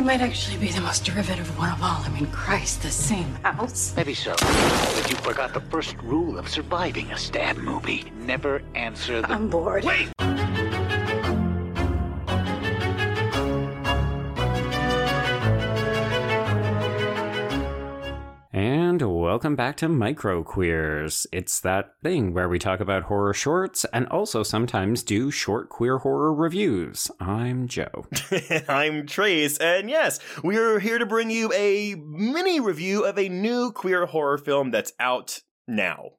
He might actually be the most derivative one of all. I mean, Christ, the same house. Maybe so. But you forgot the first rule of surviving a stab movie. Never answer the. I'm bored. Wait! Welcome back to Micro Queers. It's that thing where we talk about horror shorts and also sometimes do short queer horror reviews. I'm Joe. I'm Trace, and yes, we are here to bring you a mini review of a new queer horror film that's out now.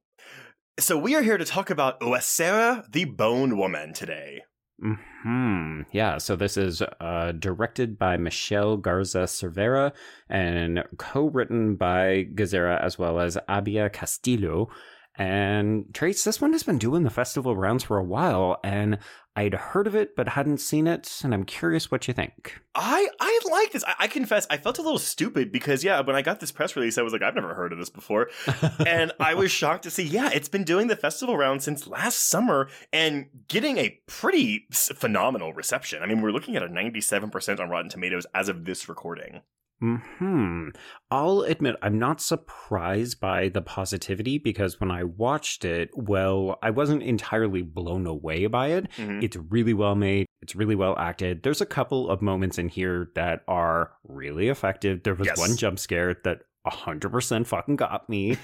So we are here to talk about Huesera, the Bone Woman today. Hmm. Yeah. So this is uh, directed by Michelle Garza Cervera and co-written by Gazera as well as Abia Castillo. And Trace, this one has been doing the festival rounds for a while, and I'd heard of it but hadn't seen it, and I'm curious what you think. I I like this. I, I confess, I felt a little stupid because yeah, when I got this press release, I was like, I've never heard of this before, and I was shocked to see yeah, it's been doing the festival round since last summer and getting a pretty phenomenal reception. I mean, we're looking at a 97% on Rotten Tomatoes as of this recording. Hmm. I'll admit I'm not surprised by the positivity because when I watched it, well, I wasn't entirely blown away by it. Mhm. It's really well made. It's really well acted. There's a couple of moments in here that are really effective. There was Yes. one jump scare that 100% fucking got me.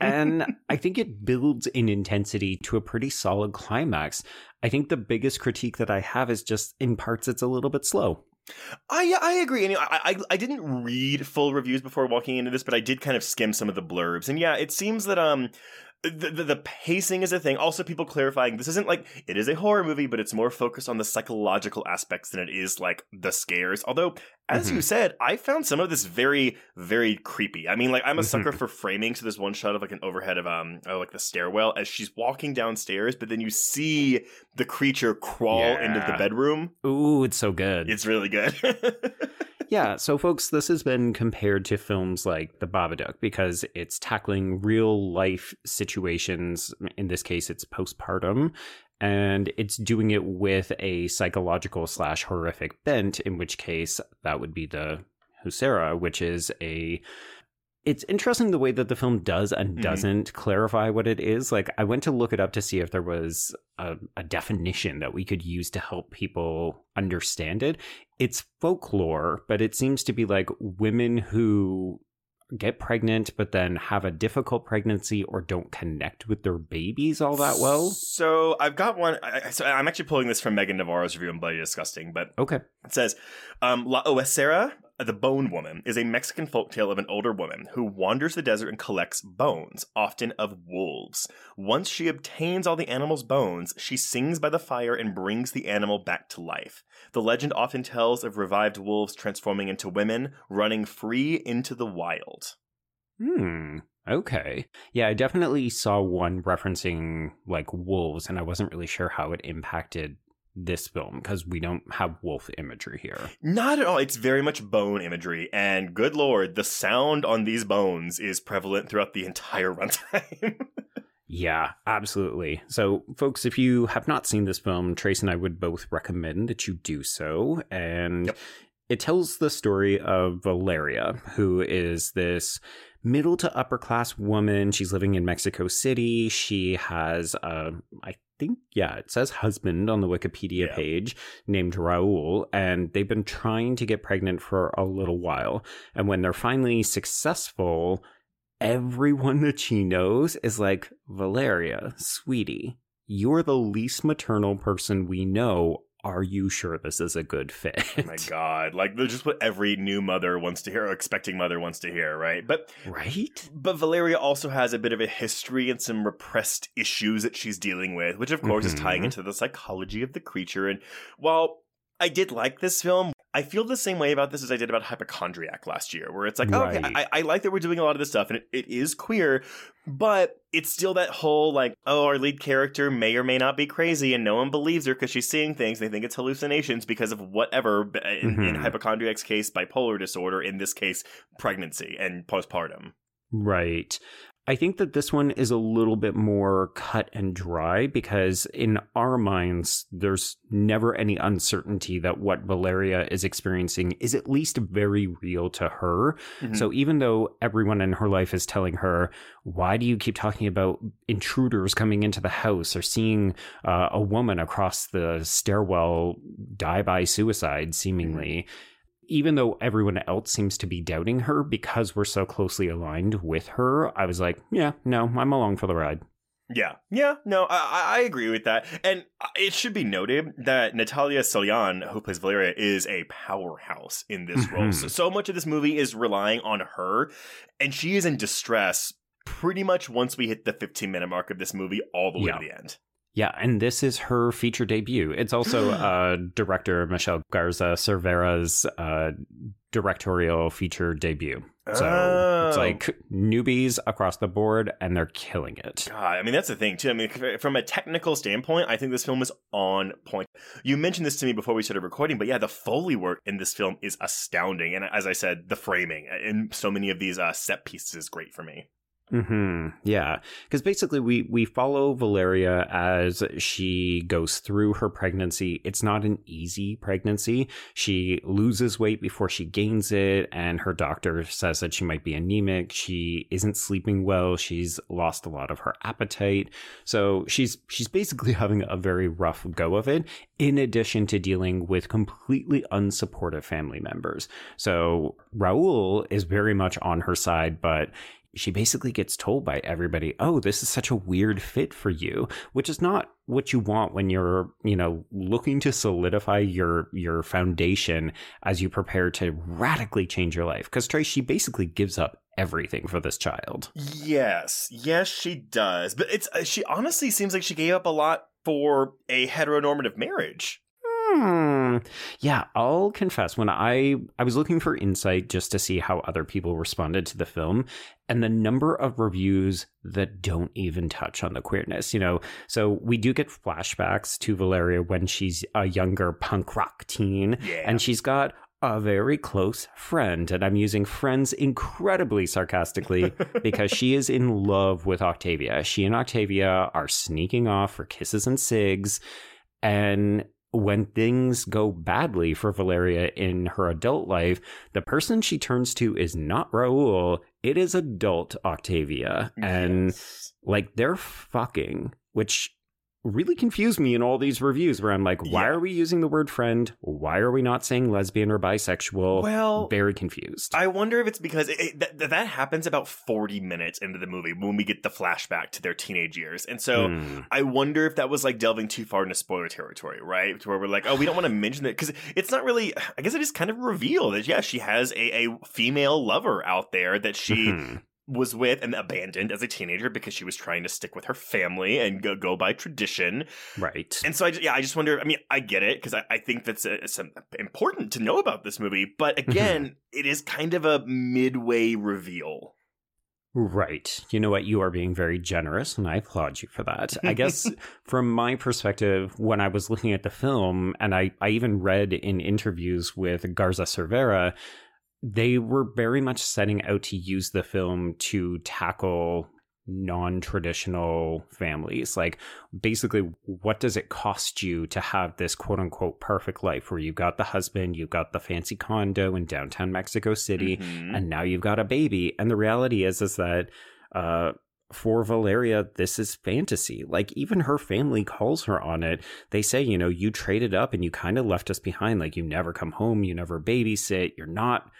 and I think it builds in intensity to a pretty solid climax. I think the biggest critique that I have is just in parts it's a little bit slow. I I agree. And I, I I didn't read full reviews before walking into this, but I did kind of skim some of the blurbs. And yeah, it seems that um the, the, the pacing is a thing. Also, people clarifying this isn't like it is a horror movie, but it's more focused on the psychological aspects than it is like the scares. Although, as you said, I found some of this very very creepy. I mean, like I'm a sucker for framing. So there's one shot of like an overhead of um oh, like the stairwell as she's walking downstairs, but then you see the creature crawl into the bedroom. Ooh, it's so good. It's really good. Yeah, so folks, this has been compared to films like The Babadook because it's tackling real life situations. In this case, it's postpartum, and it's doing it with a psychological slash horrific bent, in which case that would be the Huesera, which is a. It's interesting the way that the film does and Mhm. doesn't clarify what it is. Like, I went to look it up to see if there was a, a definition that we could use to help people understand it it's folklore, but it seems to be like women who get pregnant but then have a difficult pregnancy or don't connect with their babies all that well. So I've got one. I, so I'm actually pulling this from Meagan Navarro's review on Bloody Disgusting, but Okay. it says um, La Huesera, the Bone Woman, is a Mexican folktale of an older woman who wanders the desert and collects bones, often of wolves. Once she obtains all the animal's bones, she sings by the fire and brings the animal back to life. The legend often tells of revived wolves transforming into women, running free into the wild. Hmm. Okay. Yeah, I definitely saw one referencing like wolves, and I wasn't really sure how it impacted this film because we don't have wolf imagery here. Not at all. It's very much bone imagery, and good lord, the sound on these bones is prevalent throughout the entire runtime. Yeah, absolutely. So, folks, if you have not seen this film, Trace and I would both recommend that you do so. And Yep. it tells the story of Valeria, who is this middle to upper class woman. She's living in Mexico City. She has, uh, I think, yeah, it says husband on the Wikipedia Yeah. page named Raul, and they've been trying to get pregnant for a little while. And when they're finally successful, everyone that she knows is like, Valeria, sweetie, you're the least maternal person we know. Are you sure this is a good fit? oh my god! Like they're just what every new mother wants to hear, or expecting mother wants to hear, right? But right? but Valeria also has a bit of a history and some repressed issues that she's dealing with, which of course is tying Mhm. into the psychology of the creature. And while I did like this film. I feel the same way about this as I did about Hypochondriac last year, where it's like, oh, okay, I, I like that we're doing a lot of this stuff, and it, it is queer, but it's still that whole like, oh, our lead character may or may not be crazy, and no one believes her because she's seeing things. They think it's hallucinations because of whatever. In, in Mhm. Hypochondriac's case, bipolar disorder. In this case, pregnancy and postpartum. Right. I think that this one is a little bit more cut and dry because in our minds, there's never any uncertainty that what Valeria is experiencing is at least very real to her. Mhm. So even though everyone in her life is telling her, why do you keep talking about intruders coming into the house or seeing uh, a woman across the stairwell die by suicide, seemingly? Even though everyone else seems to be doubting her because we're so closely aligned with her, I was like, yeah, no, I'm along for the ride. Yeah, yeah, no, I, I agree with that. And it should be noted that Natalia Solián, who plays Valeria, is a powerhouse in this role. Mhm. So, so much of this movie is relying on her, and she is in distress pretty much once we hit the 15 minute mark of this movie, all the way Yeah. to the end. Yeah, and this is her feature debut. It's also uh, director Michelle Garza Cervera's uh, directorial feature debut. So it's Oh. like newbies across the board, and they're killing it. God, I mean that's the thing too. I mean, from a technical standpoint, I think this film is on point. You mentioned this to me before we started recording, but yeah, the foley work in this film is astounding, and as I said, the framing in so many of these uh, set pieces is great for me. Hmm. Yeah, because basically we we follow Valeria as she goes through her pregnancy. It's not an easy pregnancy. She loses weight before she gains it, and her doctor says that she might be anemic. She isn't sleeping well. She's lost a lot of her appetite. So she's she's basically having a very rough go of it. In addition to dealing with completely unsupportive family members. So Raul is very much on her side, but she basically gets told by everybody, "Oh, this is such a weird fit for you," which is not what you want when you're, you know, looking to solidify your your foundation as you prepare to radically change your life. Because Trace, she basically gives up everything for this child. Yes, yes, she does. But it's uh, she honestly seems like she gave up a lot for a heteronormative marriage. Hmm. Yeah, I'll confess when I I was looking for insight just to see how other people responded to the film and the number of reviews that don't even touch on the queerness, you know. So we do get flashbacks to Valeria when she's a younger punk rock teen Yeah, and she's got a very close friend and I'm using friends incredibly sarcastically because she is in love with Octavia. She and Octavia are sneaking off for kisses and cigs and when things go badly for Valeria in her adult life, the person she turns to is not Raul, it is adult Octavia. And Yes. like they're fucking, which really confused me in all these reviews where I'm like, why Yeah. are we using the word friend? Why are we not saying lesbian or bisexual? Well, Very confused. I wonder if it's because it, it, that, that happens about 40 minutes into the movie when we get the flashback to their teenage years. And so Hmm. I wonder if that was like delving too far into spoiler territory, right? To where we're like, oh, we don't want to mention it because it's not really, I guess it is kind of revealed that, yeah, she has a, a female lover out there that she Mhm. Was with and abandoned as a teenager because she was trying to stick with her family and go, go by tradition. Right. And so, I, yeah, I just wonder. I mean, I get it because I, I think that's uh some important to know about this movie. But again, it is kind of a midway reveal. Right. You know what? You are being very generous, and I applaud you for that. I guess from my perspective, when I was looking at the film, and I, I even read in interviews with Garza Cervera, they were very much setting out to use the film to tackle non traditional families. Like, basically, what does it cost you to have this quote unquote perfect life where you've got the husband, you've got the fancy condo in downtown Mexico City, Mhm. and now you've got a baby and the reality is is that uh for Valeria, this is fantasy. Like, even her family calls her on it. They say, you know, you traded up and you kind of left us behind. Like, you never come home, you never babysit, you're not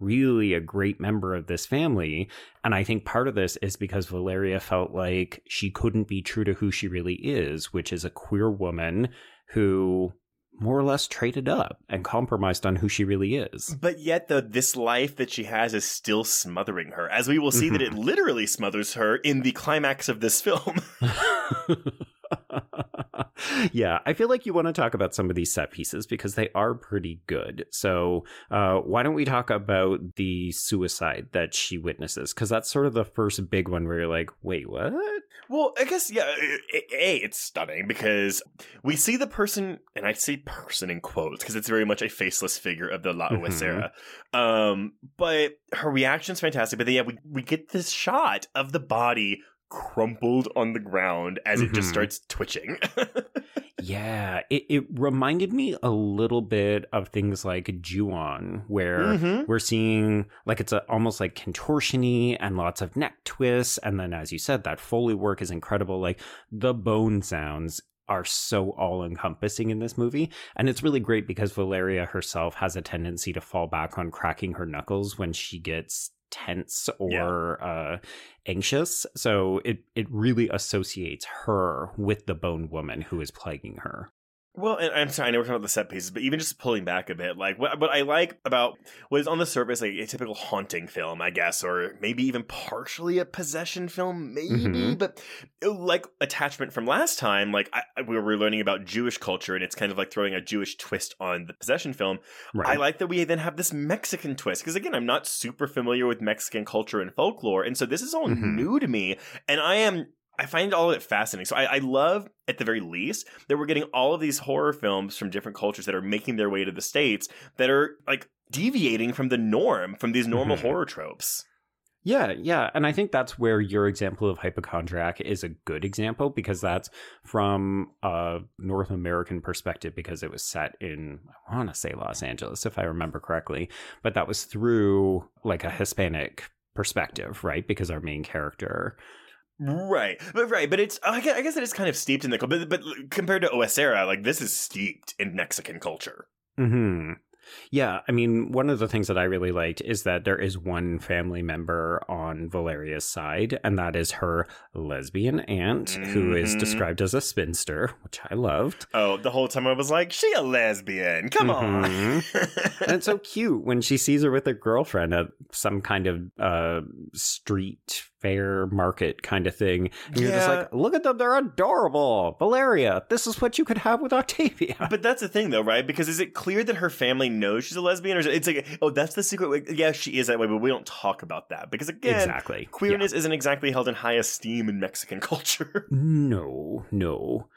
really a great member of this family. And I think part of this is because Valeria felt like she couldn't be true to who she really is, which is a queer woman who more or less traded up and compromised on who she really is. But yet, the this life that she has is still smothering her, as we will see that it Mm-hmm. literally smothers her in the climax of this film. yeah, I feel like you want to talk about some of these set pieces because they are pretty good. So, uh, why don't we talk about the suicide that she witnesses? Because that's sort of the first big one where you're like, wait, what? Well, I guess yeah. A, it's stunning because we see the person, and I say person in quotes because it's very much a faceless figure of the La Huesera. Mm-hmm. Um, but her reaction's fantastic. But then, yeah, we we get this shot of the body crumpled on the ground as mm-hmm. it just mm-hmm. starts twitching. yeah, it, it reminded me a little bit of things like Ju-on, where mm-hmm. we're seeing like it's a, almost like contortiony and lots of neck twists. And then, as you said, that Foley work is incredible. Like the bone sounds are so all encompassing in this movie. And it's really great because Valeria herself has a tendency to fall back on cracking her knuckles when she gets tense or yeah. uh, anxious. So it it really associates her with the bone woman who is plaguing her. Well, and I'm sorry, I know we're talking about the set pieces, but even just pulling back a bit, like what, what I like about what is on the surface like a typical haunting film, I guess, or maybe even partially a possession film, maybe, mm-hmm. but uh, like attachment from last time, like I, we were learning about Jewish culture, and it's kind of like throwing a Jewish twist on the possession film. Right. I like that we then have this Mexican twist because again, I'm not super familiar with Mexican culture and folklore, and so this is all mm-hmm. new to me, and I am I find all of it fascinating. So I, I, love, at the very least, that we're getting all of these horror films from different cultures that are making their way to the states that are like deviating from the norm, from these normal mm-hmm. horror tropes. Yeah, yeah, and I think that's where your example of hypochondriac is a good example because that's from a North American perspective because it was set in I want to say Los Angeles if I remember correctly, but that was through like a Hispanic perspective, right? Because our main character Right, but right, but it's I guess, I guess it is kind of steeped in the but but compared to Huesera, like this is steeped in Mexican culture. Hmm. Yeah, I mean, one of the things that I really liked is that there is one family member on Valeria's side, and that is her lesbian aunt, mm-hmm. who is mm-hmm. described as a spinster, which I loved. Oh, the whole time I was like, she a lesbian. Come mm-hmm. on. and it's so cute when she sees her with a girlfriend at some kind of uh, street fair market kind of thing. And you're just like, look at them, they're adorable. Valeria, this is what you could have with Octavia. But that's the thing though, right? Because is it clear that her family knows she's a lesbian or it's like, oh, that's the secret? Yeah, she is that way, but we don't talk about that. Because again, exactly. queerness yeah. isn't exactly held in high esteem in Mexican culture. no, no.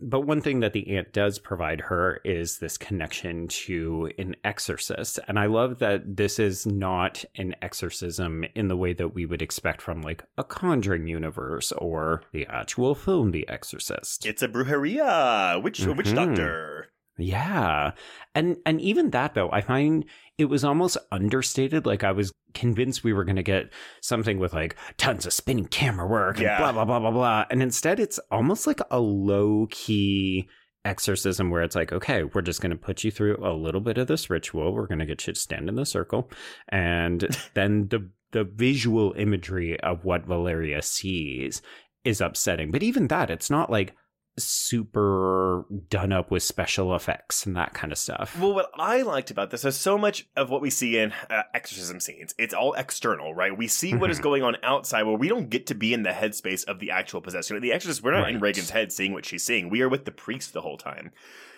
But one thing that the aunt does provide her is this connection to an exorcist. And I love that this is not an exorcism in the way that we would expect from like a Conjuring universe or the actual film The Exorcist. It's a brujeria, witch, mm-hmm. witch doctor. Yeah. And and even that though, I find it was almost understated. Like I was convinced we were gonna get something with like tons of spinning camera work and yeah. blah blah blah blah blah. And instead it's almost like a low key exorcism where it's like, okay, we're just going to put you through a little bit of this ritual. We're going to get you to stand in the circle. And then the, the visual imagery of what Valeria sees is upsetting. But even that, it's not like, super done up with special effects and that kind of stuff. Well, what I liked about this is so much of what we see in uh, exorcism scenes. It's all external, right? We see what is mm-hmm. going on outside where we don't get to be in the headspace of the actual possessor. The exorcist, we're not right. in Regan's head seeing what she's seeing. We are with the priest the whole time.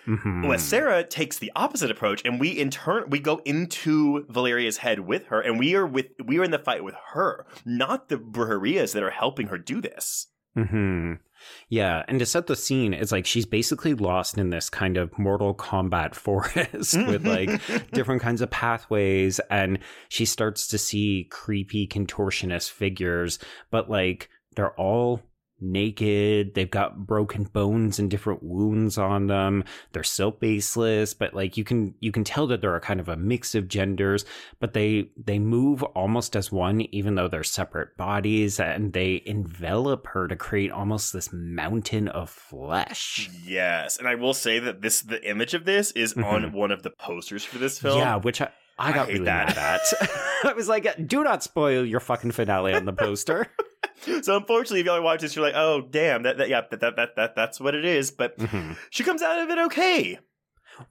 Mm-hmm. Huesera takes the opposite approach, and we in turn we go into Valeria's head with her, and we are with we are in the fight with her, not the brujerias that are helping her do this. Hmm. Yeah, and to set the scene, it's like she's basically lost in this kind of Mortal Kombat forest with like different kinds of pathways, and she starts to see creepy contortionist figures, but like they're all naked. They've got broken bones and different wounds on them. They're still baseless, but like you can you can tell that they're a kind of a mix of genders, but they they move almost as one, even though they're separate bodies, and they envelop her to create almost this mountain of flesh. Yes, and I will say that this the image of this is mm-hmm. on one of the posters for this film. Yeah, which I. I got I really that. mad at. I was like, "Do not spoil your fucking finale on the poster." so unfortunately, if y'all watch this, you're like, oh damn, that, that yeah, that, that that that that's what it is. But mm-hmm. she comes out of it okay.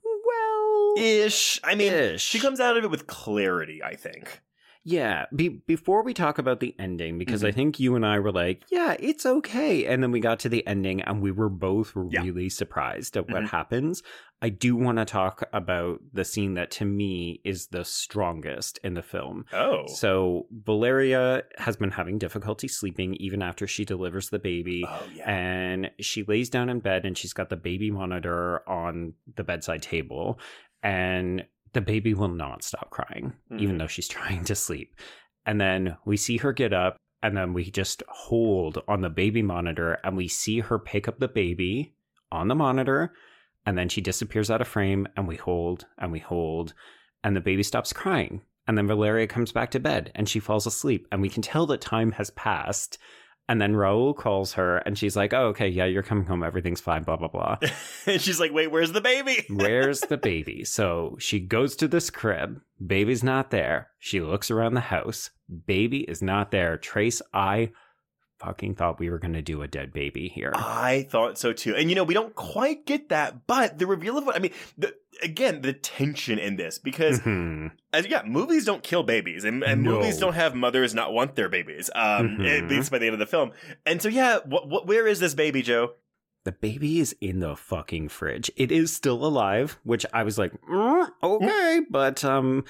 Well, ish. I mean, ish. she comes out of it with clarity. I think. Yeah, be- before we talk about the ending, because I Mhm. think you and I were like, yeah, it's okay. And then we got to the ending and we were both Yeah. really surprised at what Mhm. happens. I do want to talk about the scene that to me is the strongest in the film. Oh. So, Valeria has been having difficulty sleeping even after she delivers the baby. oh, yeah. And she lays down in bed and she's got the baby monitor on the bedside table. And the baby will not stop crying, even Mhm. though she's trying to sleep. And then we see her get up and then we just hold on the baby monitor and we see her pick up the baby on the monitor. And then she disappears out of frame and we hold and we hold and the baby stops crying. And then Valeria comes back to bed and she falls asleep. And we can tell that time has passed. And then Raul calls her and she's like, Oh, okay, yeah, you're coming home. Everything's fine, blah, blah, blah. and she's like, wait, where's the baby? Where's the baby? So she goes to this crib. Baby's not there. She looks around the house. Baby is not there. Trace, I fucking thought we were going to do a dead baby here. I thought so too. And you know, we don't quite get that, but the reveal of what I mean, the, again, the tension in this because Mhm. as yeah, movies don't kill babies, and, and No. movies don't have mothers not want their babies. Um, Mhm. at least by the end of the film. And so yeah, what, what where is this baby, Joe? The baby is in the fucking fridge. It is still alive, which I was like, "Mm, okay, but um,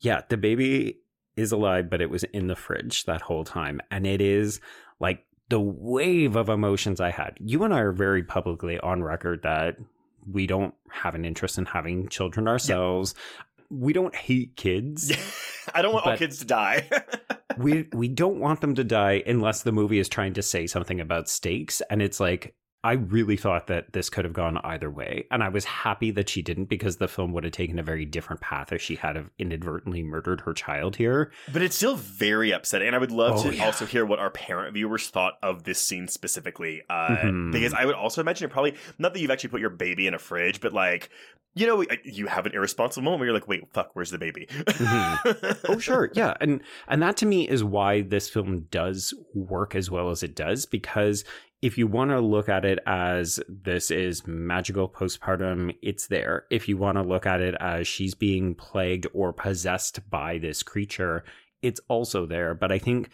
yeah, the baby is alive, but it was in the fridge that whole time, and it is like the wave of emotions I had. You and I are very publicly on record that we don't have an interest in having children ourselves. We don't hate kids. I don't want all kids to die. we we don't want them to die unless the movie is trying to say something about stakes and it's like I really thought that this could have gone either way and I was happy that she didn't because the film would have taken a very different path if she had have inadvertently murdered her child here. But it's still very upsetting, and I would love Oh, to yeah. also hear what our parent viewers thought of this scene specifically. Uh, Mhm. Because I would also imagine it probably not that you've actually put your baby in a fridge, but like you know, you have an irresponsible moment where you're like, "Wait, fuck, where's the baby?" Oh sure, yeah. And and that to me is why this film does work as well as it does because if you want to look at it as this is magical postpartum, it's there. If you want to look at it as she's being plagued or possessed by this creature, it's also there. But I think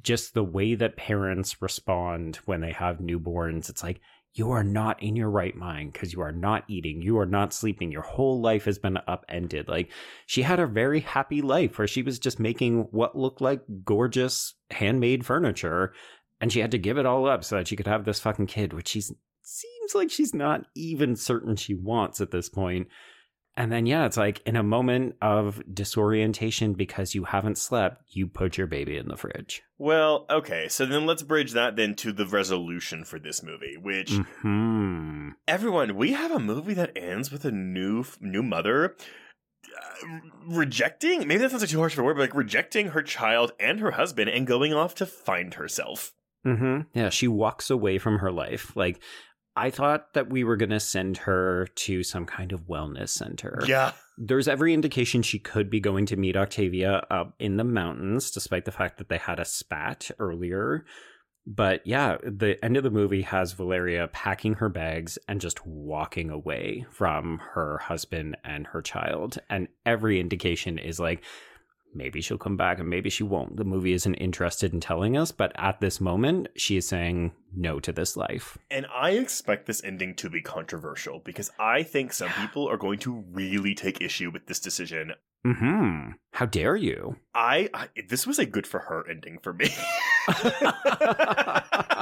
just the way that parents respond when they have newborns, it's like, you are not in your right mind because you are not eating, you are not sleeping. Your whole life has been upended. Like, she had a very happy life where she was just making what looked like gorgeous handmade furniture and she had to give it all up so that she could have this fucking kid, which she seems like she's not even certain she wants at this point. And then, yeah, it's like in a moment of disorientation because you haven't slept, you put your baby in the fridge. well, okay, so then let's bridge that then to the resolution for this movie, which Hmm. everyone, we have a movie that ends with a new new mother. uh, Rejecting, maybe that sounds like too harsh of a word, but like rejecting her child and her husband and going off to find herself. Hmm Yeah, she walks away from her life. Like, I thought that we were going to send her to some kind of wellness center. Yeah. There's every indication she could be going to meet Octavia up in the mountains, despite the fact that they had a spat earlier. But yeah, the end of the movie has Valeria packing her bags and just walking away from her husband and her child. And every indication is like, maybe she'll come back and maybe she won't. The movie isn't interested in telling us, but at this moment, she is saying no to this life. And I expect this ending to be controversial because I think some people are going to really take issue with this decision. Hmm. How dare you? I, I this was a good for her ending for me.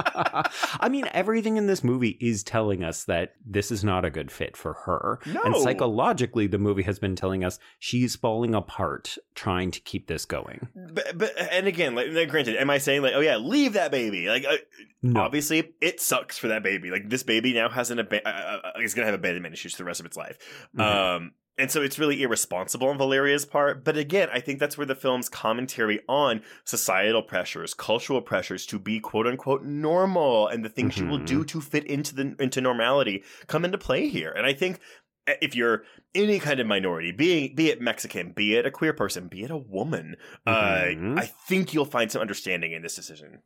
I mean, everything in this movie is telling us that this is not a good fit for her. No. And psychologically, the movie has been telling us she's falling apart trying to keep this going. but, but and again, like granted, am I saying like, oh yeah, leave that baby? Like, uh, No. obviously, it sucks for that baby. Like, this baby now has an ab- uh, uh, is going to have abandonment issues for the rest of its life. Mhm. Um, and so it's really irresponsible on Valeria's part. But again, I think that's where the film's commentary on societal pressures, cultural pressures to be quote unquote normal, and the things you will do to fit into the into normality come into play here. And I think uh, if you're any kind of minority, being be it Mexican, be it a queer person, be it a woman, Mhm. uh, I think you'll find some understanding in this decision.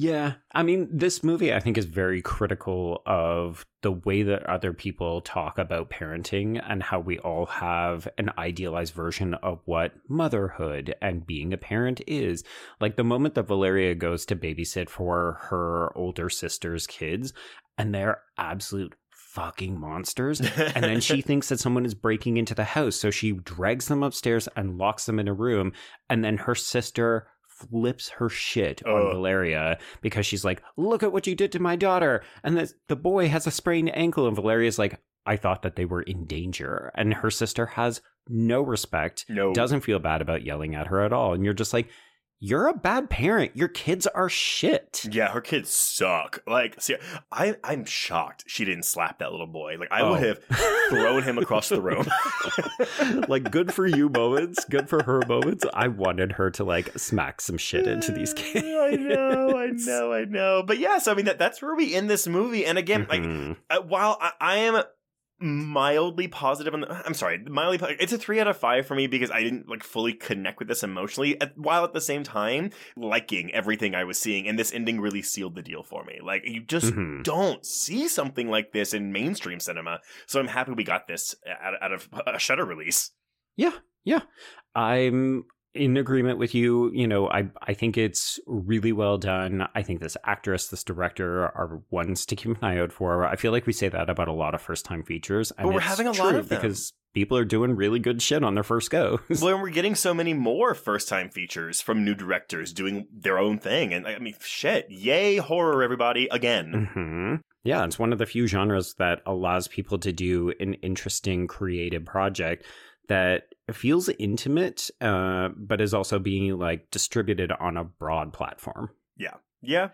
Yeah. I mean, this movie, I think, is very critical of the way that other people talk about parenting and how we all have an idealized version of what motherhood and being a parent is. Like the moment that Valeria goes to babysit for her older sister's kids, and they're absolute fucking monsters. and then she thinks that someone is breaking into the house. So she drags them upstairs and locks them in a room. And then her sister flips her shit on Ugh. Valeria because she's like, "Look at what you did to my daughter," and the the boy has a sprained ankle, and Valeria's like, "I thought that they were in danger," and her sister has no respect, No. doesn't feel bad about yelling at her at all, and you're just like, "You're a bad parent. Your kids are shit." Yeah, her kids suck. Like, see, I I'm shocked she didn't slap that little boy. Like, I Oh. would have thrown him across the room. like good for you moments, good for her moments. I wanted her to like smack some shit into these kids. I know, I know, I know. But yes, I mean that that's where we end this movie. And again, like Mhm. uh, while I, I am mildly positive on the i'm sorry mildly it's a three out of five for me because i didn't like fully connect with this emotionally at, while at the same time liking everything i was seeing and this ending really sealed the deal for me like you just Mhm. don't see something like this in mainstream cinema so i'm happy we got this out, out of a Shudder release Yeah, yeah. I'm in agreement with you. You know, I I think it's really well done. I think this actress, this director are ones to keep an eye out for. I feel like we say that about a lot of first time features. And But we're having a lot of them. because people are doing really good shit on their first go. well we're getting so many more first time features from new directors doing their own thing and i mean shit yay horror everybody again hmm Yeah, it's one of the few genres that allows people to do an interesting creative project that feels intimate, uh, but is also being like distributed on a broad platform. Yeah. yeah,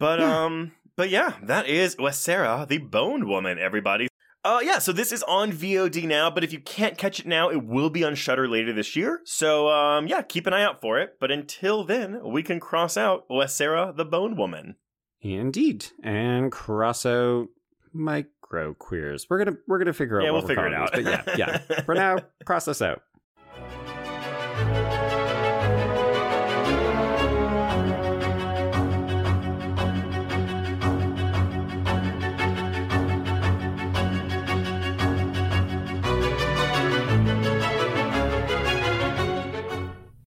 But Yeah. um but yeah, that is Huesera, the Boned Woman, everybody. Uh yeah, so this is on VOD now, but if you can't catch it now, it will be on Shudder later this year. So um yeah, keep an eye out for it. But until then, we can cross out Huesera, the Bone Woman. Indeed, and cross out micro queers. We're gonna we're gonna figure out. Yeah, what we'll we're figure it out. But yeah, yeah. For now, cross this out.